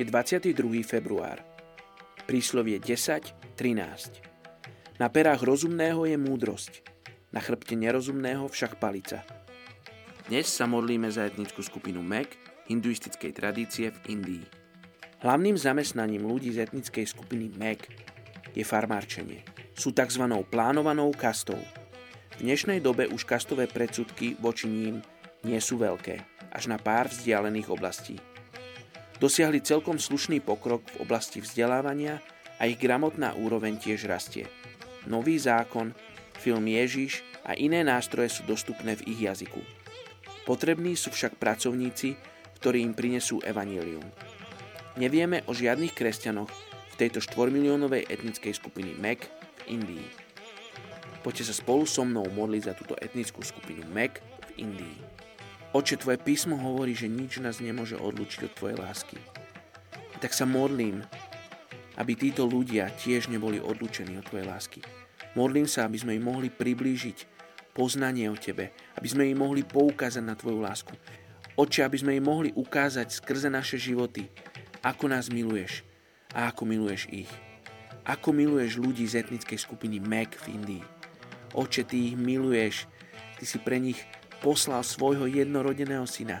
Je 22. február. Príslovie 10.13. Na perách rozumného je múdrosť, na chrbte nerozumného však palica. Dnes sa modlíme za etnickú skupinu Mek hinduistickej tradície v Indii. Hlavným zamestnaním ľudí z etnickej skupiny Mek je farmárčenie. Sú tzv. plánovanou kastou. V dnešnej dobe už kastové predsudky voči ním nie sú veľké, až na pár vzdialených oblastí dosiahli celkom slušný pokrok v oblasti vzdelávania a ich gramotná úroveň tiež rastie. Nový zákon, film Ježiš a iné nástroje sú dostupné v ich jazyku. Potrební sú však pracovníci, ktorí im prinesú evanílium. Nevieme o žiadnych kresťanoch v tejto 4 miliónovej etnickej skupiny MEK v Indii. Poďte sa spolu so mnou modliť za túto etnickú skupinu MEK v Indii. Oče, Tvoje písmo hovorí, že nič nás nemôže odlučiť od Tvojej lásky. Tak sa modlím, aby títo ľudia tiež neboli odlučení od Tvojej lásky. Modlím sa, aby sme im mohli priblížiť poznanie o Tebe, aby sme im mohli poukázať na Tvoju lásku. Oče, aby sme im mohli ukázať skrze naše životy, ako nás miluješ a ako miluješ ich. Ako miluješ ľudí z etnickej skupiny MEK v Indii. Oče, Ty ich miluješ, Ty si pre nich poslal svojho jednorodeného syna.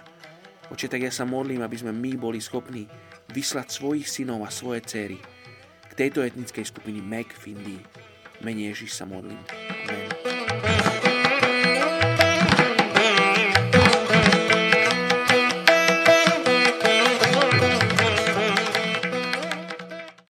Oče, tak ja sa modlím, aby sme my boli schopní vyslať svojich synov a svoje céry k tejto etnickej skupiny MEK v. Menej Ježiš sa modlím. Amen.